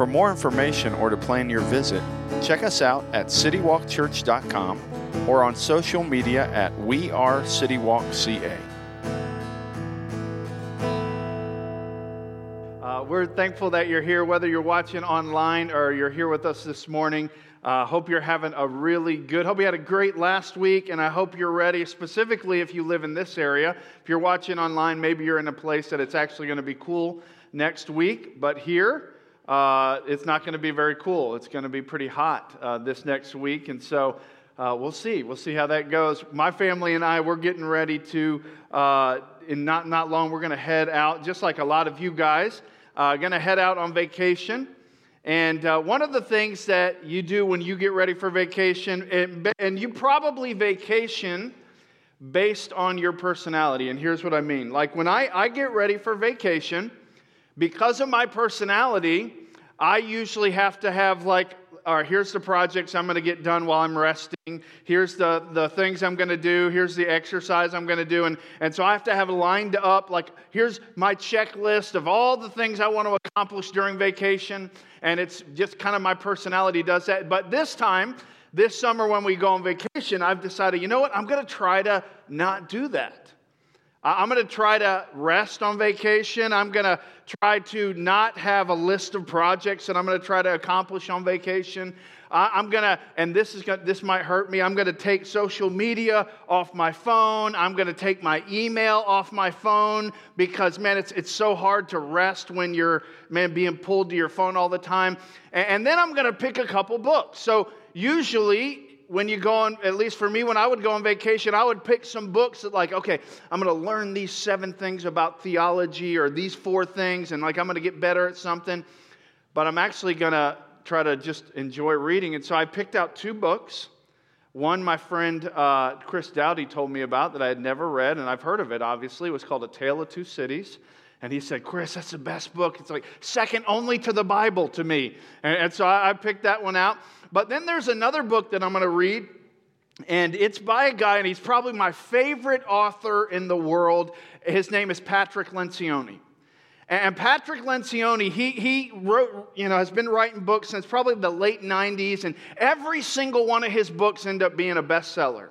For more information or to plan your visit, check us out at citywalkchurch.com or on social media at We Are CityWalkCA. Uh, we're thankful that you're here, whether you're watching online or you're here with us this morning. Uh, hope you're having a really good, hope you had a great last week, and I hope you're ready, specifically if you live in this area. If you're watching online, maybe you're in a place that it's actually going to be cool next week, but here, uh, it's not going to be very cool. It's going to be pretty hot uh, this next week. And so uh, we'll see. We'll see how that goes. My family and I, we're getting ready to, uh, in not, not long, we're going to head out, just like a lot of you guys, uh, going to head out on vacation. And uh, one of the things that you do when you get ready for vacation, and, and you probably vacation based on your personality. And here's what I mean like when I, I get ready for vacation, because of my personality, I usually have to have like, all right, here's the projects I'm going to get done while I'm resting. Here's the, the things I'm going to do. Here's the exercise I'm going to do. And, and so I have to have lined up, like, here's my checklist of all the things I want to accomplish during vacation. And it's just kind of my personality does that. But this time, this summer when we go on vacation, I've decided, you know what? I'm going to try to not do that. I'm going to try to rest on vacation. I'm going to try to not have a list of projects that I'm going to try to accomplish on vacation. I'm going to, and this is going this might hurt me. I'm going to take social media off my phone. I'm going to take my email off my phone because man, it's it's so hard to rest when you're man being pulled to your phone all the time. And, and then I'm going to pick a couple books. So usually when you go on, at least for me, when I would go on vacation, I would pick some books that, like, okay, I'm going to learn these seven things about theology or these four things, and like I'm going to get better at something. But I'm actually going to try to just enjoy reading. And so I picked out two books. One, my friend uh, Chris Dowdy told me about that I had never read, and I've heard of it, obviously. It was called A Tale of Two Cities. And he said, Chris, that's the best book. It's like second only to the Bible to me. And, and so I, I picked that one out. But then there's another book that I'm going to read, and it's by a guy, and he's probably my favorite author in the world. His name is Patrick Lencioni. And Patrick Lencioni, he, he wrote, you know, has been writing books since probably the late 90s, and every single one of his books end up being a bestseller.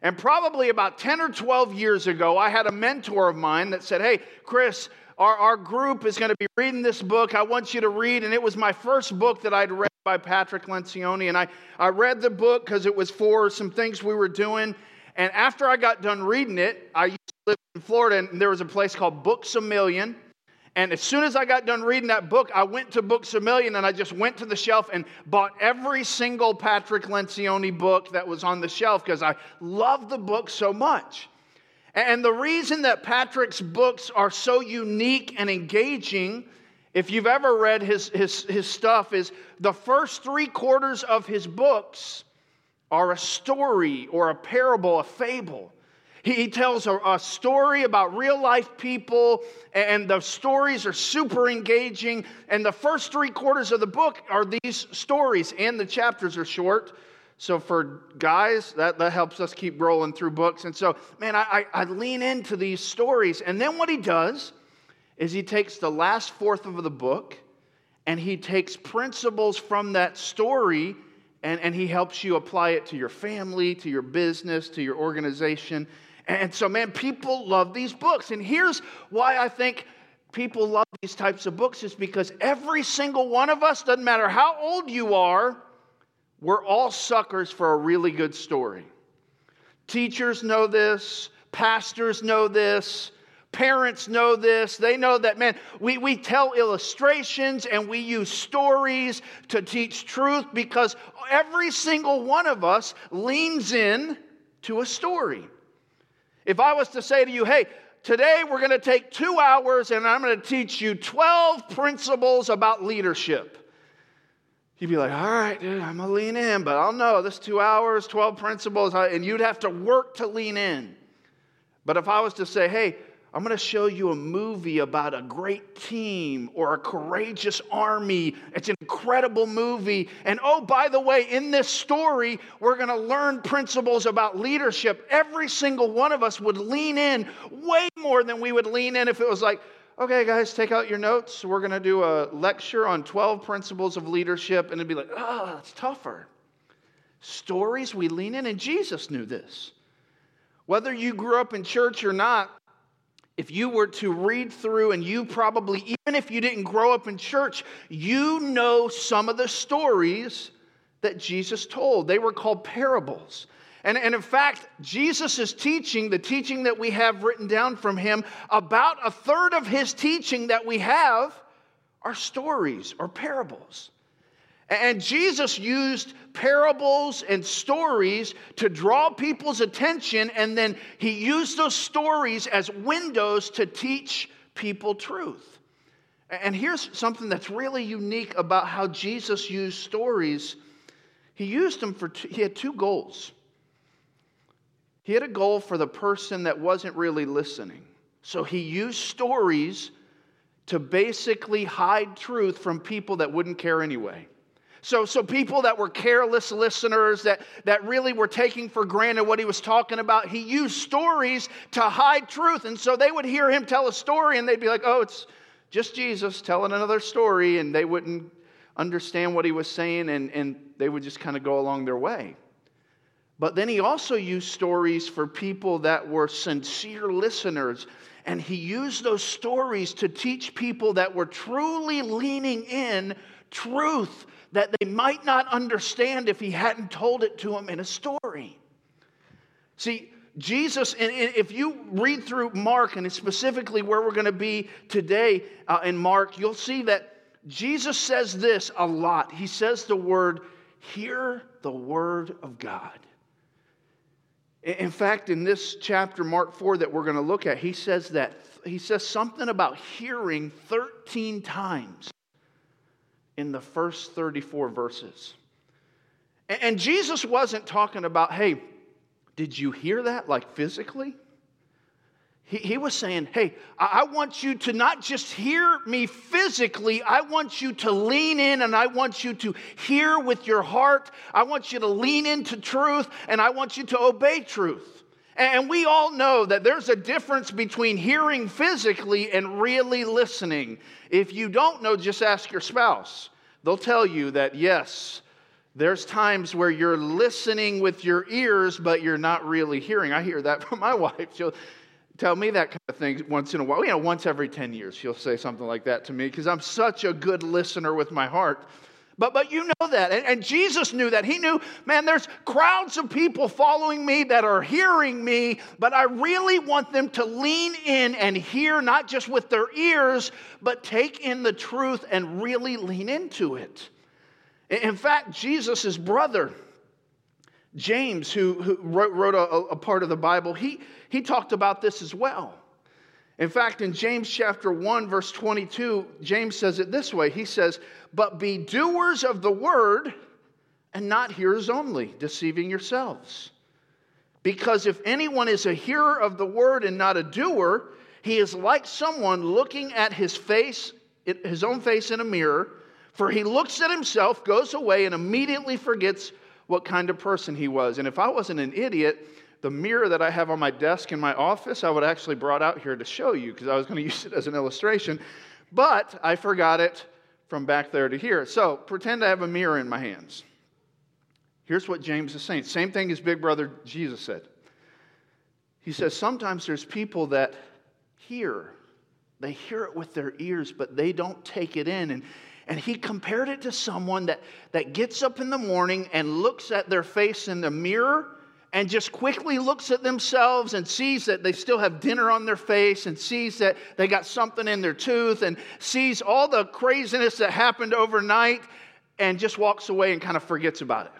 And probably about 10 or 12 years ago, I had a mentor of mine that said, Hey, Chris, our, our group is going to be reading this book. I want you to read. And it was my first book that I'd read by Patrick Lencioni. And I, I read the book because it was for some things we were doing. And after I got done reading it, I used to live in Florida, and there was a place called Books a Million. And as soon as I got done reading that book, I went to Books a Million and I just went to the shelf and bought every single Patrick Lencioni book that was on the shelf because I loved the book so much. And the reason that Patrick's books are so unique and engaging, if you've ever read his, his, his stuff, is the first three quarters of his books are a story or a parable, a fable. He tells a, a, story about real life people, and the stories are super engaging. And the first three quarters of the book are these stories, and the chapters are short. So for guys, that, that helps us keep rolling through books. And so, man, I, I, I lean into these stories. And then what he does is he takes the last fourth of the book and he takes principles from that story and, and he helps you apply it to your family, to your business, to your organization. And so, man, people love these books. And here's why I think people love these types of books is because every single one of us, doesn't matter how old you are, we're all suckers for a really good story. Teachers know this, pastors know this, parents know this. They know that, man, we, we tell illustrations and we use stories to teach truth because every single one of us leans in to a story. If I was to say to you, hey, today we're going to take two hours and I'm going to teach you 12 principles about leadership. You'd be like, all right, dude, I'm going to lean in, but I'll know this two hours, 12 principles, and you'd have to work to lean in. But if I was to say, hey, I'm going to show you a movie about a great team or a courageous army. It's an incredible movie. And oh, by the way, in this story, we're going to learn principles about leadership. Every single one of us would lean in way more than we would lean in if it was like, okay, guys, take out your notes. We're going to do a lecture on 12 principles of leadership. And it'd be like, ah, oh, it's tougher. Stories, we lean in, and Jesus knew this. Whether you grew up in church or not, if you were to read through, and you probably, even if you didn't grow up in church, you know some of the stories that Jesus told. They were called parables. And, and in fact, Jesus is teaching, the teaching that we have written down from him, about a third of his teaching that we have are stories or parables. And Jesus used parables and stories to draw people's attention, and then he used those stories as windows to teach people truth. And here's something that's really unique about how Jesus used stories. He used them for, two, he had two goals. He had a goal for the person that wasn't really listening. So he used stories to basically hide truth from people that wouldn't care anyway. So, so people that were careless listeners, that, that really were taking for granted what he was talking about, he used stories to hide truth. And so they would hear him tell a story and they'd be like, oh, it's just Jesus telling another story. And they wouldn't understand what he was saying and, and they would just kind of go along their way. But then he also used stories for people that were sincere listeners. And he used those stories to teach people that were truly leaning in truth that they might not understand if he hadn't told it to them in a story. See, Jesus, if you read through Mark, and specifically where we're going to be today uh, in Mark, you'll see that Jesus says this a lot. He says the word, hear the word of God. In fact, in this chapter, Mark 4, that we're going to look at, he says that he says something about hearing 13 times in the first 34 verses. And Jesus wasn't talking about, hey, did you hear that like physically? He, he was saying, hey, I want you to not just hear me physically, I want you to lean in and I want you to hear with your heart. I want you to lean into truth and I want you to obey truth. And we all know that there's a difference between hearing physically and really listening. If you don't know, just ask your spouse. They'll tell you that, yes, there's times where you're listening with your ears, but you're not really hearing. I hear that from my wife. She'll tell me that kind of thing once in a while. You know, once every 10 years, she'll say something like that to me because I'm such a good listener with my heart. But, but you know that. And, and Jesus knew that. He knew, man, there's crowds of people following me that are hearing me, but I really want them to lean in and hear, not just with their ears, but take in the truth and really lean into it. In fact, Jesus' brother, James, who, who wrote, wrote a, a part of the Bible, he, he talked about this as well. In fact, in James chapter 1, verse 22, James says it this way He says, But be doers of the word and not hearers only, deceiving yourselves. Because if anyone is a hearer of the word and not a doer, he is like someone looking at his face, his own face in a mirror, for he looks at himself, goes away, and immediately forgets what kind of person he was. And if I wasn't an idiot, the mirror that I have on my desk in my office, I would actually brought out here to show you because I was going to use it as an illustration, but I forgot it from back there to here. So pretend I have a mirror in my hands. Here's what James is saying. Same thing as Big Brother Jesus said. He says sometimes there's people that hear, they hear it with their ears, but they don't take it in. And, and he compared it to someone that, that gets up in the morning and looks at their face in the mirror and just quickly looks at themselves and sees that they still have dinner on their face and sees that they got something in their tooth and sees all the craziness that happened overnight and just walks away and kind of forgets about it.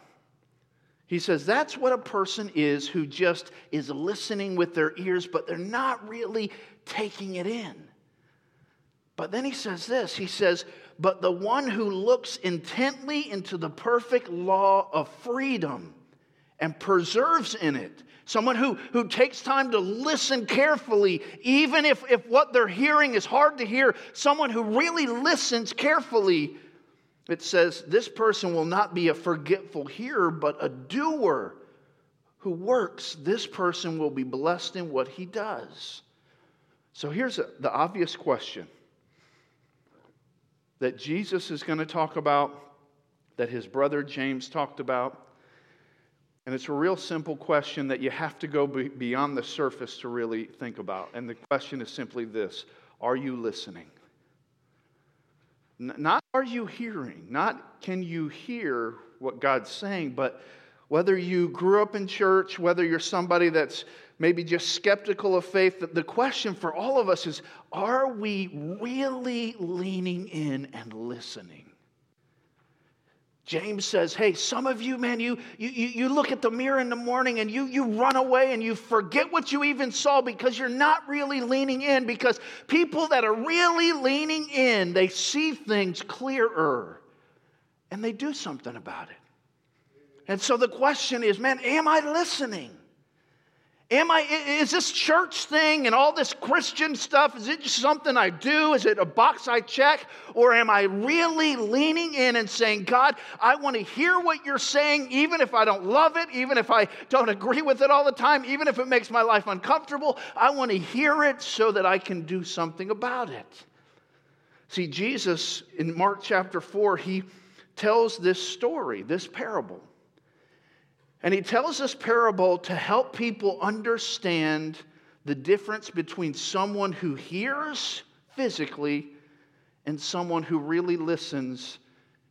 He says that's what a person is who just is listening with their ears, but they're not really taking it in. But then he says this he says, but the one who looks intently into the perfect law of freedom and preserves in it. Someone who, who takes time to listen carefully, even if, if what they're hearing is hard to hear. Someone who really listens carefully. It says, This person will not be a forgetful hearer, but a doer who works. This person will be blessed in what he does. So here's a, the obvious question that Jesus is going to talk about, that his brother James talked about. And it's a real simple question that you have to go beyond the surface to really think about. And the question is simply this Are you listening? Not are you hearing, not can you hear what God's saying, but whether you grew up in church, whether you're somebody that's maybe just skeptical of faith, the question for all of us is are we really leaning in and listening? James says, Hey, some of you, man, you, you, you look at the mirror in the morning and you, you run away and you forget what you even saw because you're not really leaning in. Because people that are really leaning in, they see things clearer and they do something about it. And so the question is, man, am I listening? Am I, is this church thing and all this Christian stuff, is it just something I do? Is it a box I check? Or am I really leaning in and saying, God, I want to hear what you're saying, even if I don't love it, even if I don't agree with it all the time, even if it makes my life uncomfortable? I want to hear it so that I can do something about it. See, Jesus in Mark chapter 4, he tells this story, this parable. And he tells this parable to help people understand the difference between someone who hears physically and someone who really listens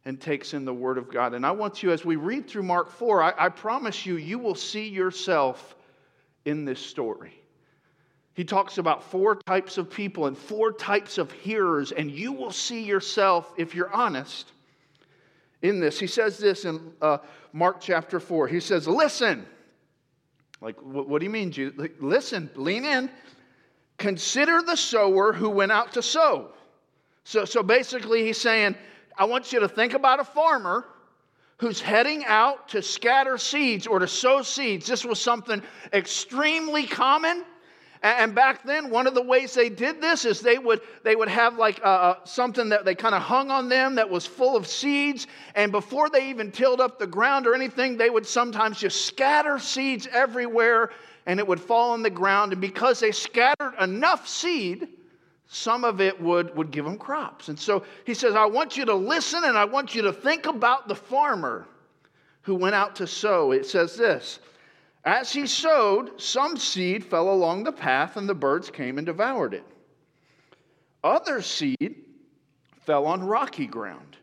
and takes in the Word of God. And I want you, as we read through Mark 4, I, I promise you, you will see yourself in this story. He talks about four types of people and four types of hearers, and you will see yourself, if you're honest, in this. He says this in uh, Mark chapter 4. He says, Listen. Like, what, what do you mean, Jesus? listen, lean in. Consider the sower who went out to sow. So, so basically, he's saying, I want you to think about a farmer who's heading out to scatter seeds or to sow seeds. This was something extremely common and back then, one of the ways they did this is they would, they would have like uh, uh something that they kind of hung on them that was full of seeds. And before they even tilled up the ground or anything, they would sometimes just scatter seeds everywhere and it would fall on the ground. And because they scattered enough seed, some of it would, would give them crops. And so he says, I want you to listen and I want you to think about the farmer who went out to sow. It says this as he sowed, some seed fell along the path, and the birds came and devoured it. Other seed fell on rocky ground,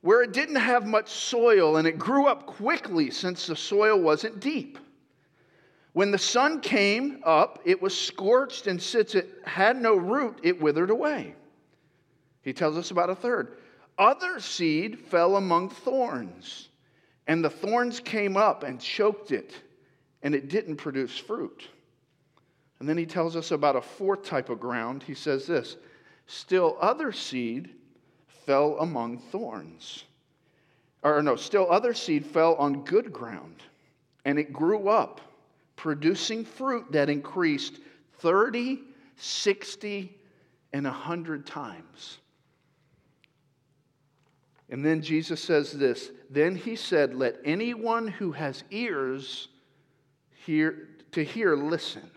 where it didn't have much soil, and it grew up quickly since the soil wasn't deep. When the sun came up, it was scorched, and since it had no root, it withered away. He tells us about a third. Other seed fell among thorns, and the thorns came up and choked it and it didn't produce fruit. And then he tells us about a fourth type of ground. He says this Still other seed fell among thorns. Or no, still other seed fell on good ground, and it grew up, producing fruit that increased 30, 60, and 100 times. And then Jesus says this Then he said, Let anyone who has ears hear, to hear, listen.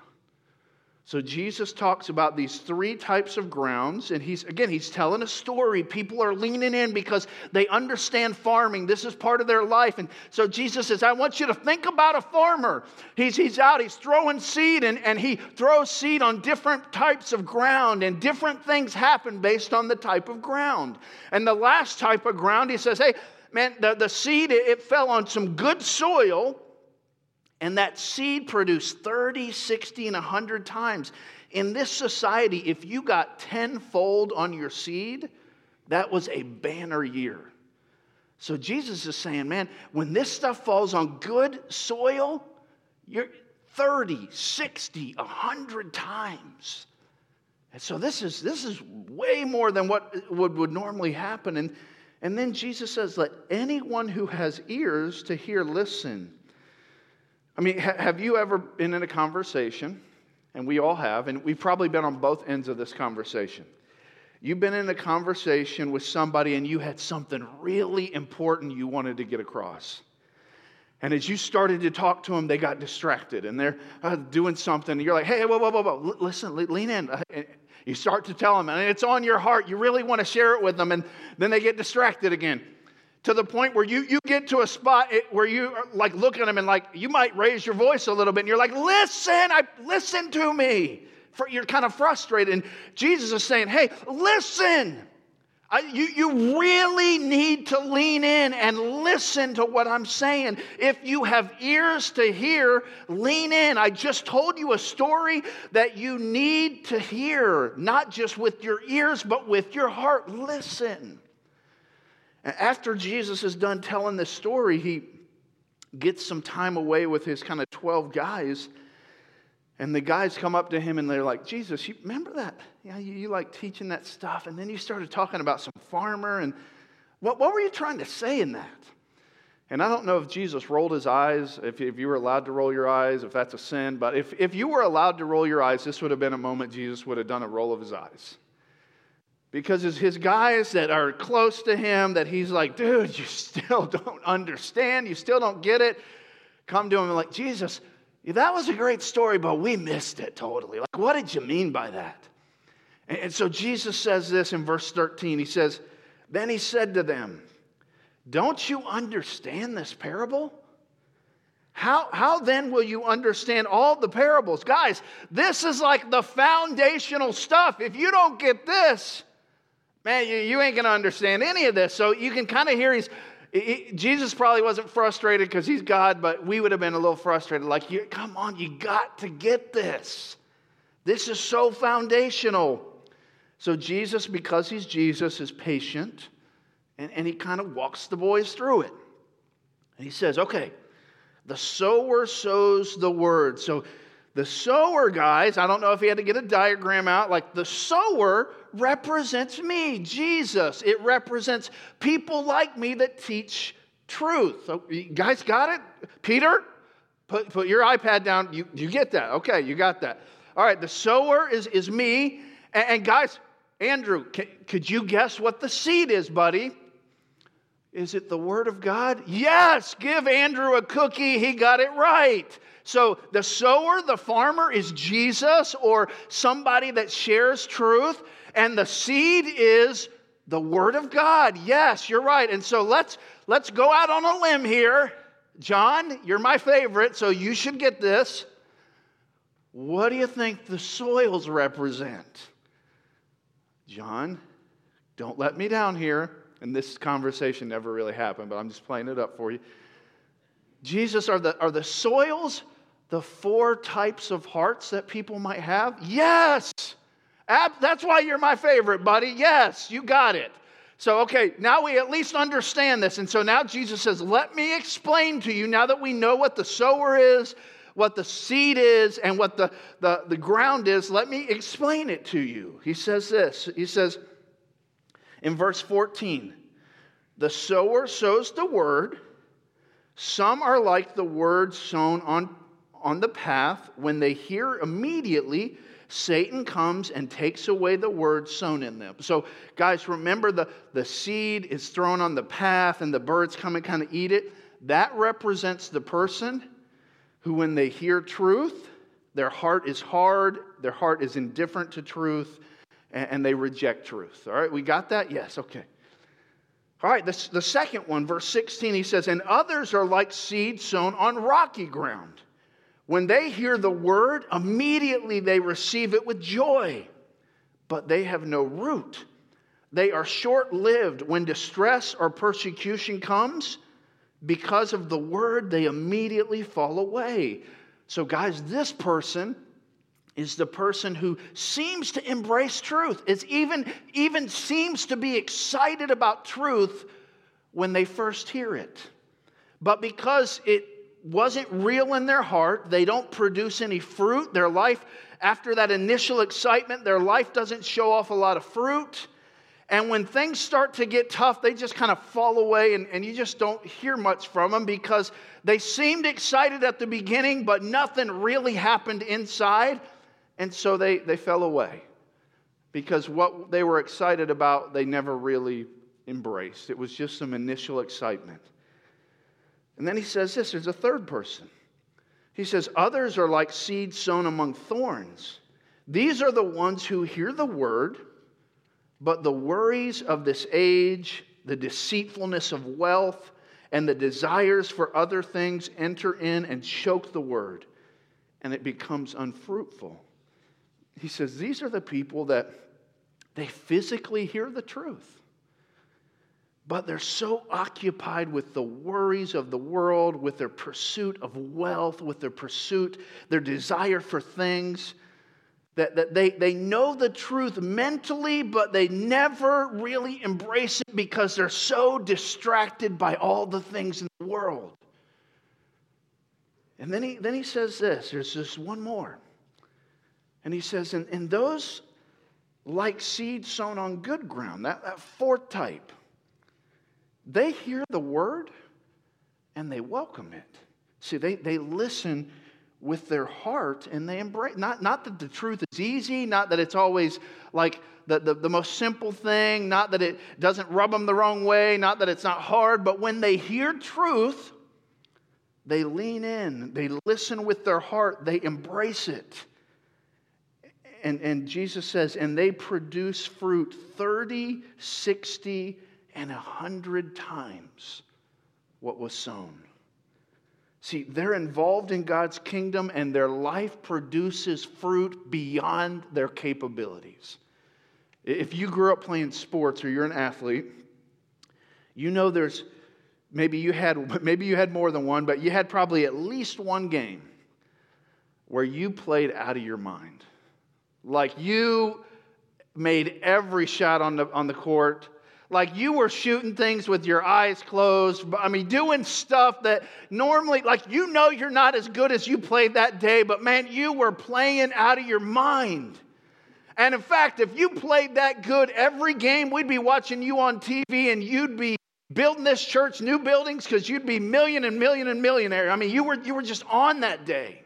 So Jesus talks about these three types of grounds, and he's again, he's telling a story. People are leaning in because they understand farming. This is part of their life. And so Jesus says, I want you to think about a farmer. He's, he's out, he's throwing seed, and, and he throws seed on different types of ground, and different things happen based on the type of ground. And the last type of ground, he says, Hey, man, the, the seed, it, it fell on some good soil and that seed produced 30, 60, and 100 times. In this society, if you got tenfold on your seed, that was a banner year. So Jesus is saying, man, when this stuff falls on good soil, you're 30, 60, 100 times. And so this is, this is way more than what would, would normally happen. And, and then Jesus says, Let anyone who has ears to hear listen. I mean, ha- have you ever been in a conversation? And we all have, and we've probably been on both ends of this conversation. You've been in a conversation with somebody and you had something really important you wanted to get across. And as you started to talk to them, they got distracted and they're uh, doing something. And you're like, hey, whoa, whoa, whoa, whoa, listen, lean in. Uh, you start to tell them, and it's on your heart. You really want to share it with them, and then they get distracted again to the point where you, you get to a spot where you like look at them and like you might raise your voice a little bit and you're like listen i listen to me For, you're kind of frustrated and jesus is saying hey listen I, you, you really need to lean in and listen to what I'm saying. If you have ears to hear, lean in. I just told you a story that you need to hear, not just with your ears, but with your heart. Listen. After Jesus is done telling this story, he gets some time away with his kind of 12 guys and the guys come up to him and they're like, Jesus, you remember that? Yeah, you, you like teaching that stuff. And then you started talking about some farmer. And what, what were you trying to say in that? And I don't know if Jesus rolled his eyes, if, if you were allowed to roll your eyes, if that's a sin. But if, if you were allowed to roll your eyes, this would have been a moment Jesus would have done a roll of his eyes. Because it's his guys that are close to him that he's like, dude, you still don't understand. You still don't get it. Come to him and like, Jesus, that was a great story, but we missed it totally. Like, what did you mean by that? And so Jesus says this in verse 13. He says, Then he said to them, Don't you understand this parable? How, how then will you understand all the parables? Guys, this is like the foundational stuff. If you don't get this, man, you, you ain't going to understand any of this. So you can kind of hear he's he, Jesus probably wasn't frustrated because he's God, but we would have been a little frustrated. Like, come on, you got to get this. This is so foundational. So, Jesus, because he's Jesus, is patient and, and he kind of walks the boys through it. And he says, okay, the sower sows the word. So, the sower, guys, I don't know if he had to get a diagram out, like the sower represents me, Jesus. It represents people like me that teach truth. So, you guys got it? Peter, put, put your iPad down. You, you get that. Okay, you got that. All right, the sower is, is me. And, and guys, Andrew, could you guess what the seed is, buddy? Is it the Word of God? Yes, give Andrew a cookie. He got it right. So the sower, the farmer, is Jesus or somebody that shares truth, and the seed is the Word of God. Yes, you're right. And so let's let's go out on a limb here. John, you're my favorite, so you should get this. What do you think the soils represent? John, don't let me down here. And this conversation never really happened, but I'm just playing it up for you. Jesus, are the, are the soils the four types of hearts that people might have? Yes. That's why you're my favorite, buddy. Yes, you got it. So, okay, now we at least understand this. And so now Jesus says, Let me explain to you, now that we know what the sower is, what the seed is, and what the, the, the ground is, let me explain it to you. He says this He says in verse 14, The sower sows the word. Some are like the word sown on on the path, when they hear immediately, Satan comes and takes away the word sown in them. So, guys, remember the, the seed is thrown on the path and the birds come and kind of eat it. That represents the person who, when they hear truth, their heart is hard, their heart is indifferent to truth, and, and they reject truth. All right, we got that? Yes, okay. All right, the, the second one, verse 16, he says, And others are like seed sown on rocky ground. When they hear the word, immediately they receive it with joy, but they have no root. They are short lived. When distress or persecution comes, because of the word, they immediately fall away. So, guys, this person is the person who seems to embrace truth. It's even, even seems to be excited about truth when they first hear it. But because it wasn't real in their heart. They don't produce any fruit. Their life, after that initial excitement, their life doesn't show off a lot of fruit. And when things start to get tough, they just kind of fall away and, and you just don't hear much from them because they seemed excited at the beginning, but nothing really happened inside. And so they, they fell away because what they were excited about, they never really embraced. It was just some initial excitement. And then he says this there's a third person. He says, Others are like seed sown among thorns. These are the ones who hear the word but the worries of this age, the deceitfulness of wealth, and the desires for other things enter in and choke the word, and it becomes unfruitful. He says, These are the people that they physically hear the truth, but they're so occupied with the worries of the world, with their pursuit of wealth, with their pursuit, their desire for things that, that they, they know the truth mentally, but they never really embrace it because they're so distracted by all the things in the world. And then he, then he says this there's just one more. And he says, and, and those like seed sown on good ground, that, that fourth type, they hear the word and they welcome it. See, they, they listen with their heart and they embrace not, not that the truth is easy not that it's always like the, the, the, most simple thing not that it doesn't rub them the wrong way not that it's not hard but when they hear truth they lean in they listen with their heart they embrace it and, and jesus says and they produce fruit 30 60 and a 100 times what was sown See, they're involved in God's kingdom and their life produces fruit beyond their capabilities. If you grew up playing sports or you're an athlete, you know there's maybe you had maybe you had more than one, but you had probably at least one game where you played out of your mind. Like you made every shot on the on the court like you were shooting things with your eyes closed. I mean, doing stuff that normally, like you know, you're not as good as you played that day, but man, you were playing out of your mind. And in fact, if you played that good every game, we'd be watching you on TV and you'd be building this church new buildings because you'd be million and million and millionaire. I mean, you were, you were just on that day.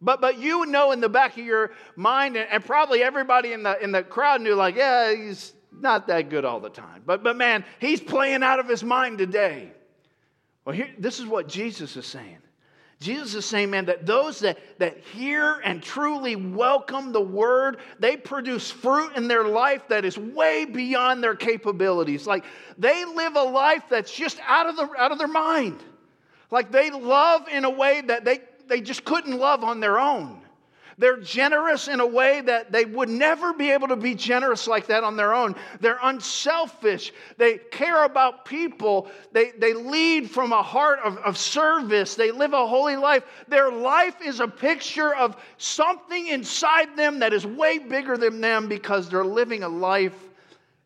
But, but you know in the back of your mind, and, and probably everybody in the, in the crowd knew, like, yeah, he's, not that good all the time. But, but man, he's playing out of his mind today. Well, here, this is what Jesus is saying. Jesus is saying, man, that those that, that hear and truly welcome the word, they produce fruit in their life that is way beyond their capabilities. Like they live a life that's just out of, the, out of their mind. Like they love in a way that they, they just couldn't love on their own. They're generous in a way that they would never be able to be generous like that on their own. They're unselfish. They care about people. They, they lead from a heart of, of service. They live a holy life. Their life is a picture of something inside them that is way bigger than them because they're living a life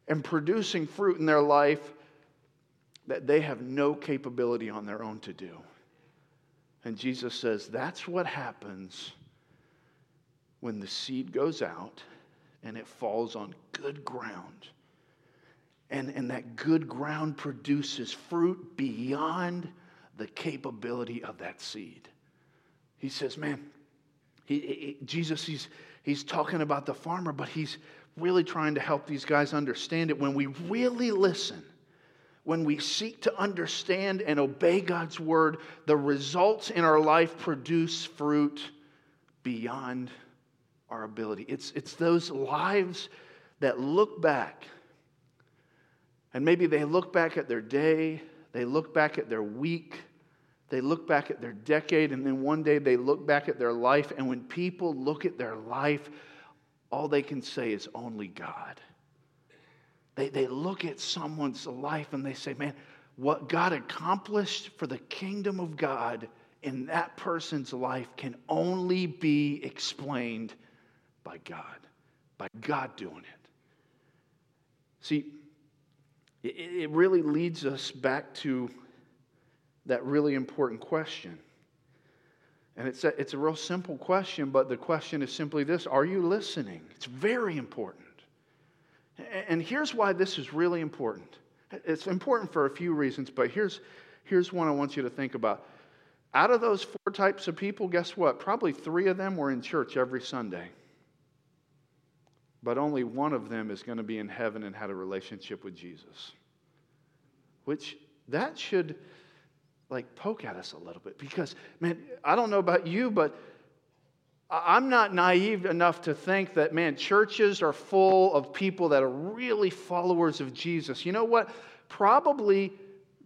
and producing fruit in their life that they have no capability on their own to do. And Jesus says that's what happens when the seed goes out and it falls on good ground. And, and that good ground produces fruit beyond the capability of that seed. He says, man, he, he, Jesus, he's, he's talking about the farmer, but he's really trying to help these guys understand it. When we really listen, when we seek to understand and obey God's word, the results in our life produce fruit beyond our ability. It's, it's those lives that look back, and maybe they look back at their day, they look back at their week, they look back at their decade, and then one day they look back at their life. And when people look at their life, all they can say is only God. They, they look at someone's life and they say, man, what God accomplished for the kingdom of God in that person's life can only be explained by God, by God doing it. See, it, really leads us back to that really important question And it's a, it's a real simple question, but the question is simply this Are you listening? It's very important. And here's why this is really important. It's important for a few reasons, but here's, here's one I want you to think about. Out of those four types of people, guess what? Probably three of them were in church every Sunday. But only one of them is going to be in heaven and had a relationship with Jesus. Which that should like poke at us a little bit because, man, I don't know about you, but I'm not naive enough to think that, man, churches are full of people that are really followers of Jesus. You know what? Probably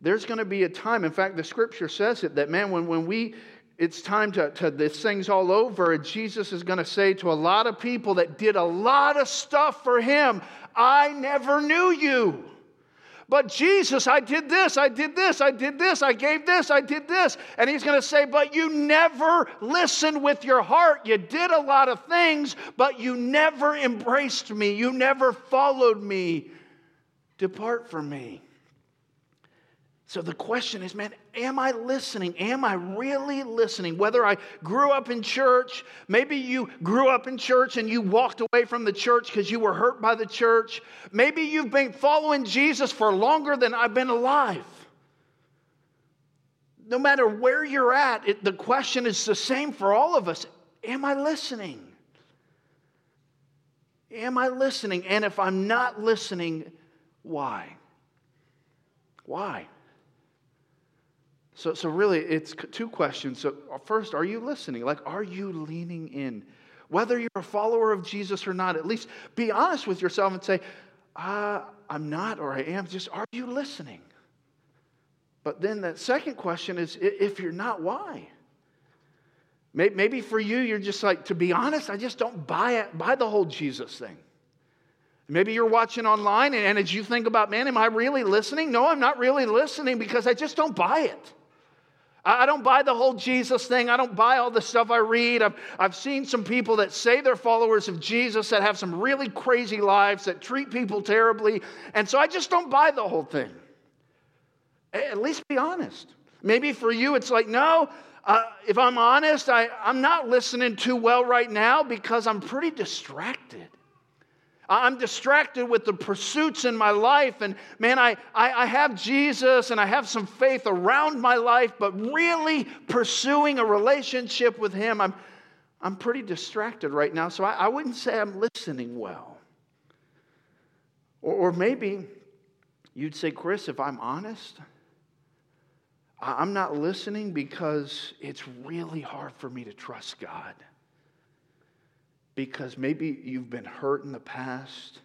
there's going to be a time, in fact, the scripture says it, that, man, when, when we, it's time to, to this thing's all over, and Jesus is going to say to a lot of people that did a lot of stuff for him, I never knew you. But Jesus, I did this, I did this, I did this, I gave this, I did this. And he's going to say, But you never listened with your heart. You did a lot of things, but you never embraced me. You never followed me. Depart from me. So the question is, man, am I listening? Am I really listening? Whether I grew up in church, maybe you grew up in church and you walked away from the church because you were hurt by the church. Maybe you've been following Jesus for longer than I've been alive. No matter where you're at, it, the question is the same for all of us. Am I listening? Am I listening? And if I'm not listening, why? Why? So, so really, it's two questions. So, first, are you listening? Like, are you leaning in? Whether you're a follower of Jesus or not, at least be honest with yourself and say, uh, I'm not or I am. Just, are you listening? But then that second question is, if you're not, why? Maybe for you, you're just like, to be honest, I just don't buy it, buy the whole Jesus thing. Maybe you're watching online, and as you think about, man, am I really listening? No, I'm not really listening because I just don't buy it. I don't buy the whole Jesus thing. I don't buy all the stuff I read. I've, I've seen some people that say they're followers of Jesus that have some really crazy lives that treat people terribly. And so I just don't buy the whole thing. At least be honest. Maybe for you, it's like, no, uh, if I'm honest, I, I'm not listening too well right now because I'm pretty distracted. I'm distracted with the pursuits in my life. And man, I, I, I, have Jesus and I have some faith around my life, but really pursuing a relationship with Him, I'm, I'm pretty distracted right now. So I, I wouldn't say I'm listening well. Or, or maybe you'd say, Chris, if I'm honest, I'm not listening because it's really hard for me to trust God because maybe you've been hurt in the past.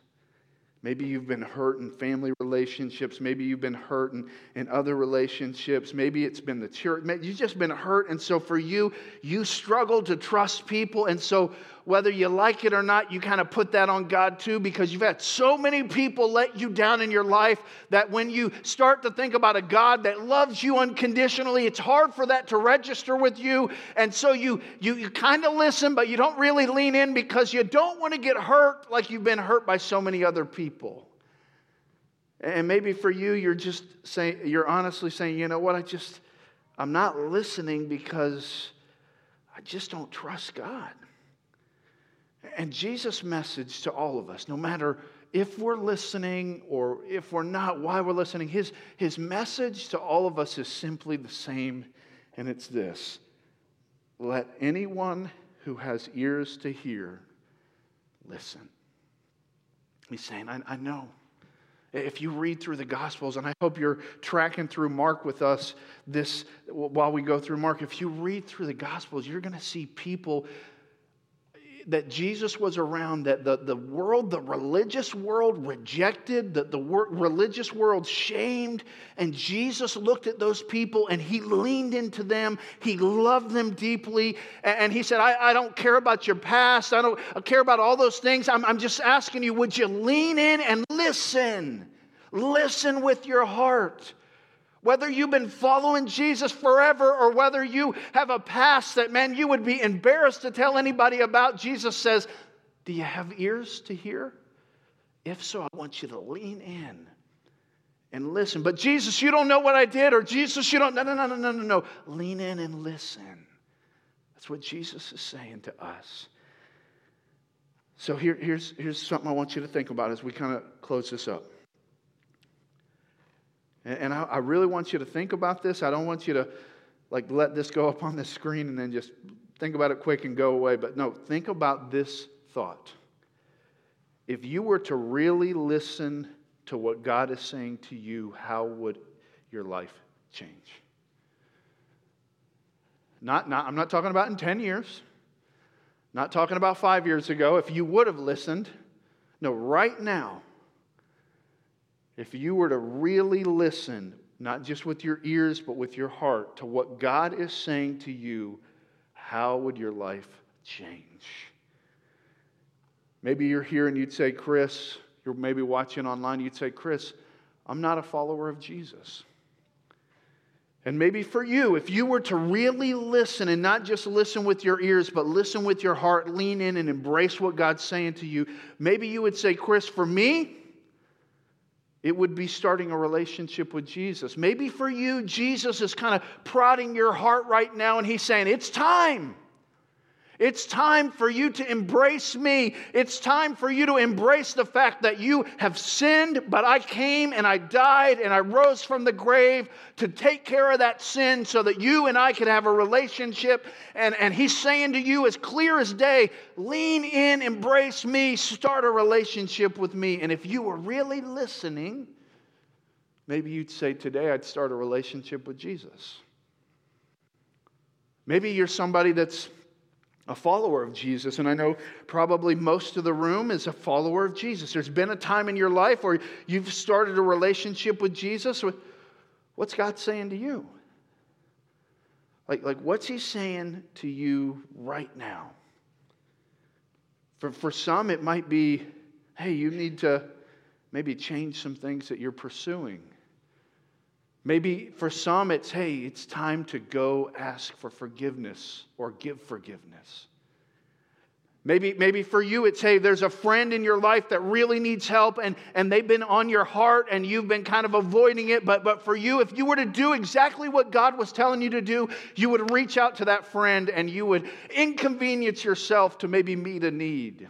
Maybe you've been hurt in family relationships. Maybe you've been hurt in, in other relationships. Maybe it's been the church. Maybe you've just been hurt. And so for you, you struggle to trust people. And so whether you like it or not, you kind of put that on God too, because you've had so many people let you down in your life that when you start to think about a God that loves you unconditionally, it's hard for that to register with you. And so you, you, you kind of listen, but you don't really lean in because you don't want to get hurt like you've been hurt by so many other people. And maybe for you, you're just saying, you're honestly saying, you know what, I just, I'm not listening because I just don't trust God. And Jesus' message to all of us, no matter if we're listening or if we're not, why we're listening, his, his message to all of us is simply the same, and it's this Let anyone who has ears to hear listen. He's saying, I, I know. If you read through the Gospels, and I hope you're tracking through Mark with us this while we go through Mark, if you read through the Gospels, you're going to see people that Jesus was around that the, the world, the religious world rejected, that the wor- religious world shamed. And Jesus looked at those people and he leaned into them. He loved them deeply. And he said, I, I don't care about your past. I don't I care about all those things. I'm, I'm just asking you, would you lean in and listen? Listen with your heart. Whether you've been following Jesus forever or whether you have a past that, man, you would be embarrassed to tell anybody about, Jesus says, Do you have ears to hear? If so, I want you to lean in and listen. But Jesus, you don't know what I did, or Jesus, you don't. No, no, no, no, no, no, no. Lean in and listen. That's what Jesus is saying to us. So here, here's, here's something I want you to think about as we kind of close this up. And, I really want you to think about this. I don't want you to like let this go up on the screen and then just think about it quick and go away. But no, think about this thought. If you were to really listen to what God is saying to you, how would your life change? Not, not, I'm not talking about in 10 years, not talking about five years ago. If you would have listened, no, right now, if you were to really listen, not just with your ears, but with your heart, to what God is saying to you, how would your life change? Maybe you're here and you'd say, Chris, you're maybe watching online, you'd say, Chris, I'm not a follower of Jesus. And maybe for you, if you were to really listen and not just listen with your ears, but listen with your heart, lean in and embrace what God's saying to you, maybe you would say, Chris, for me, it would be starting a relationship with Jesus. Maybe for you, Jesus is kind of prodding your heart right now and he's saying, It's time. It's time for you to embrace me. It's time for you to embrace the fact that you have sinned, but I came and I died and I rose from the grave to take care of that sin so that you and I could have a relationship. And, and He's saying to you, as clear as day, lean in, embrace me, start a relationship with me. And if you were really listening, maybe you'd say, Today I'd start a relationship with Jesus. Maybe you're somebody that's a follower of Jesus. And I know probably most of the room is a follower of Jesus. There's been a time in your life where you've started a relationship with Jesus. What's God saying to you? Like, like what's He saying to you right now? For, for some, it might be hey, you need to maybe change some things that you're pursuing. Maybe for some, it's, hey, it's time to go ask for forgiveness or give forgiveness. Maybe, maybe for you, it's, hey, there's a friend in your life that really needs help and, and they've been on your heart and you've been kind of avoiding it. But, but for you, if you were to do exactly what God was telling you to do, you would reach out to that friend and you would inconvenience yourself to maybe meet a need.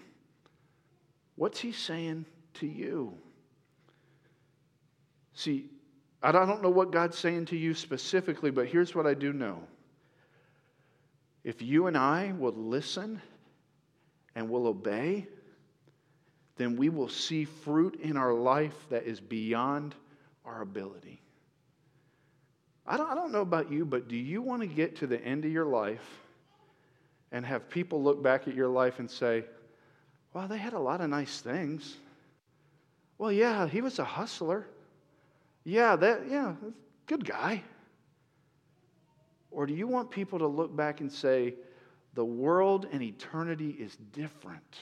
What's he saying to you? See, I don't know what God's saying to you specifically, but here's what I do know. If you and I will listen and will obey, then we will see fruit in our life that is beyond our ability. I don't, I don't know about you, but do you want to get to the end of your life and have people look back at your life and say, wow, they had a lot of nice things? Well, yeah, he was a hustler yeah, that, yeah, good guy. Or do you want people to look back and say, the world and eternity is different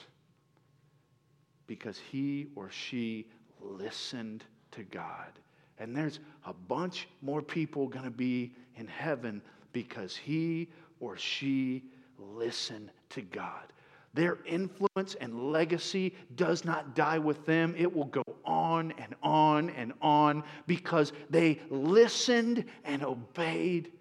because he or she listened to God? And there's a bunch more people going to be in heaven because he or she listened to God. Their influence and legacy does not die with them. It will go on and on and on because they listened and obeyed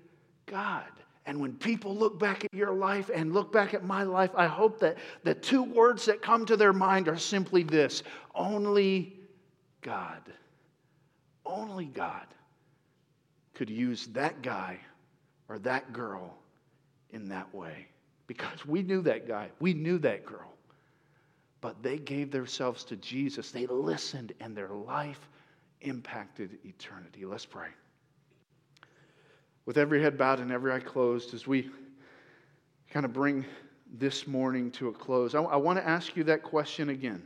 God. And when people look back at your life and look back at my life, I hope that the two words that come to their mind are simply this only God. Only God could use that guy or that girl in that way because we knew that guy, we knew that girl. But they gave themselves to Jesus. They listened, and their life impacted eternity. Let's pray. With every head bowed and every eye closed, as we kind of bring this morning to a close, I, I want to ask you that question again.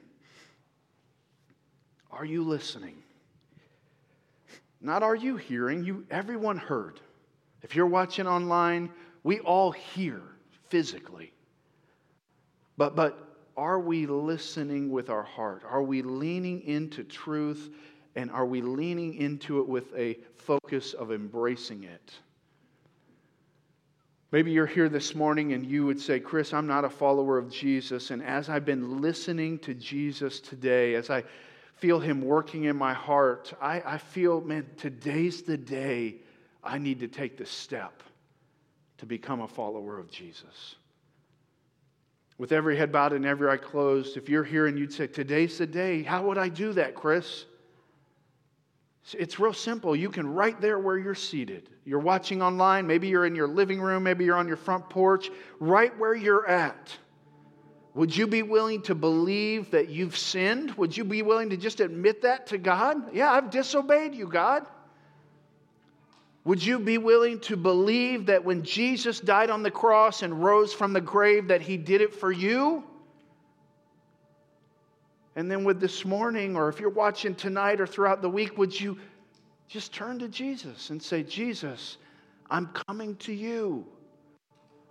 Are you listening? Not are you hearing, you everyone heard. If you're watching online, we all hear physically. But, but are we listening with our heart? Are we leaning into truth and are we leaning into it with a focus of embracing it? Maybe you're here this morning and you would say, Chris, I'm not a follower of Jesus. And as I've been listening to Jesus today, as I feel him working in my heart, I, I feel, man, today's the day I need to take the step to become a follower of Jesus. With every head bowed and every eye closed, if you're here and you'd say, Today's the day, how would I do that, Chris? It's real simple. You can right there where you're seated. You're watching online, maybe you're in your living room, maybe you're on your front porch, right where you're at. Would you be willing to believe that you've sinned? Would you be willing to just admit that to God? Yeah, I've disobeyed you, God. Would you be willing to believe that when Jesus died on the cross and rose from the grave that he did it for you? And then with this morning or if you're watching tonight or throughout the week, would you just turn to Jesus and say, "Jesus, I'm coming to you.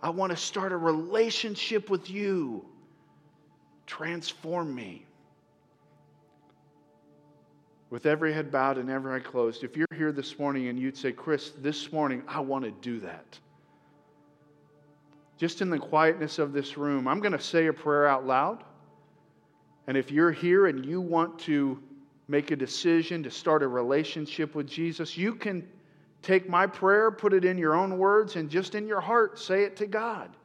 I want to start a relationship with you. Transform me." With every head bowed and every eye closed, if you're here this morning and you'd say, Chris, this morning I want to do that. Just in the quietness of this room, I'm going to say a prayer out loud. And if you're here and you want to make a decision to start a relationship with Jesus, you can take my prayer, put it in your own words, and just in your heart say it to God.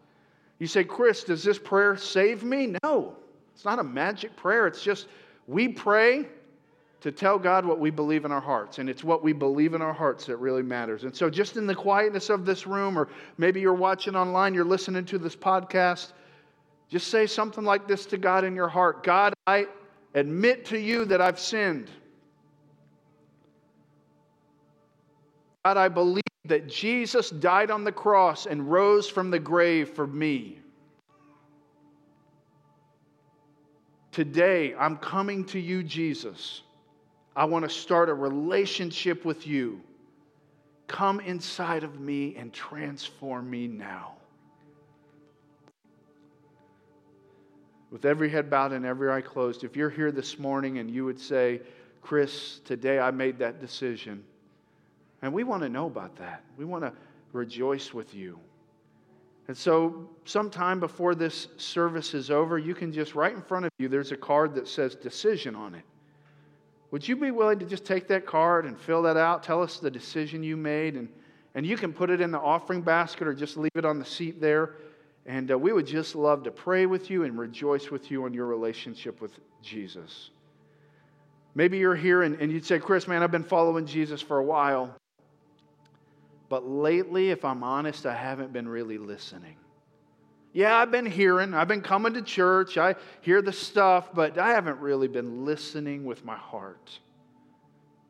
You say, Chris, does this prayer save me? No, it's not a magic prayer. It's just we pray to tell God what we believe in our hearts. And it's what we believe in our hearts that really matters. And so, just in the quietness of this room, or maybe you're watching online, you're listening to this podcast, just say something like this to God in your heart God, I admit to you that I've sinned. God, I believe that Jesus died on the cross and rose from the grave for me. Today, I'm coming to you, Jesus I want to start a relationship with you. Come inside of me and transform me now. With every head bowed and every eye closed, if you're here this morning and you would say, Chris, today I made that decision, and we want to know about that. We want to rejoice with you. And so, sometime before this service is over, you can just right in front of you, there's a card that says decision on it. Would you be willing to just take that card and fill that out? Tell us the decision you made, and, and you can put it in the offering basket or just leave it on the seat there. And uh, we would just love to pray with you and rejoice with you on your relationship with Jesus. Maybe you're here and, and you'd say, Chris, man, I've been following Jesus for a while. But lately, if I'm honest, I haven't been really listening. Yeah, I've been hearing, I've been coming to church, I hear the stuff, but I haven't really been listening with my heart.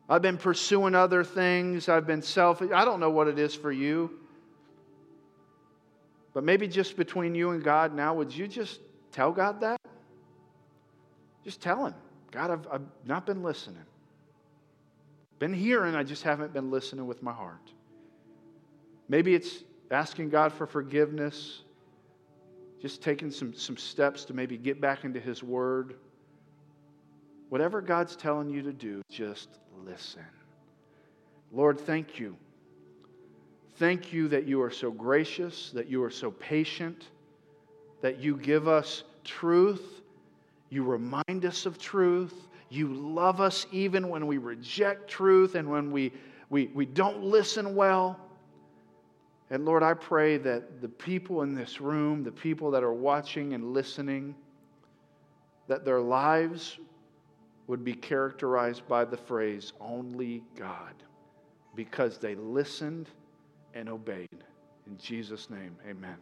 I've been pursuing other things, I've been selfish. I don't know what it is for you. But maybe just between you and God now, would you just tell God that? Just tell Him, God, I've, I've not been listening. Been hearing, I just haven't been listening with my heart. Maybe it's asking God for forgiveness just taking some, some steps to maybe get back into His Word. Whatever God's telling you to do, just listen. Lord, thank you. Thank you that you are so gracious, that you are so patient, that you give us truth, you remind us of truth, you love us even when we reject truth and when we, we, we don't listen well. And Lord, I pray that the people in this room, the people that are watching and listening, that their lives would be characterized by the phrase, only God, because they listened and obeyed. In Jesus' name, amen.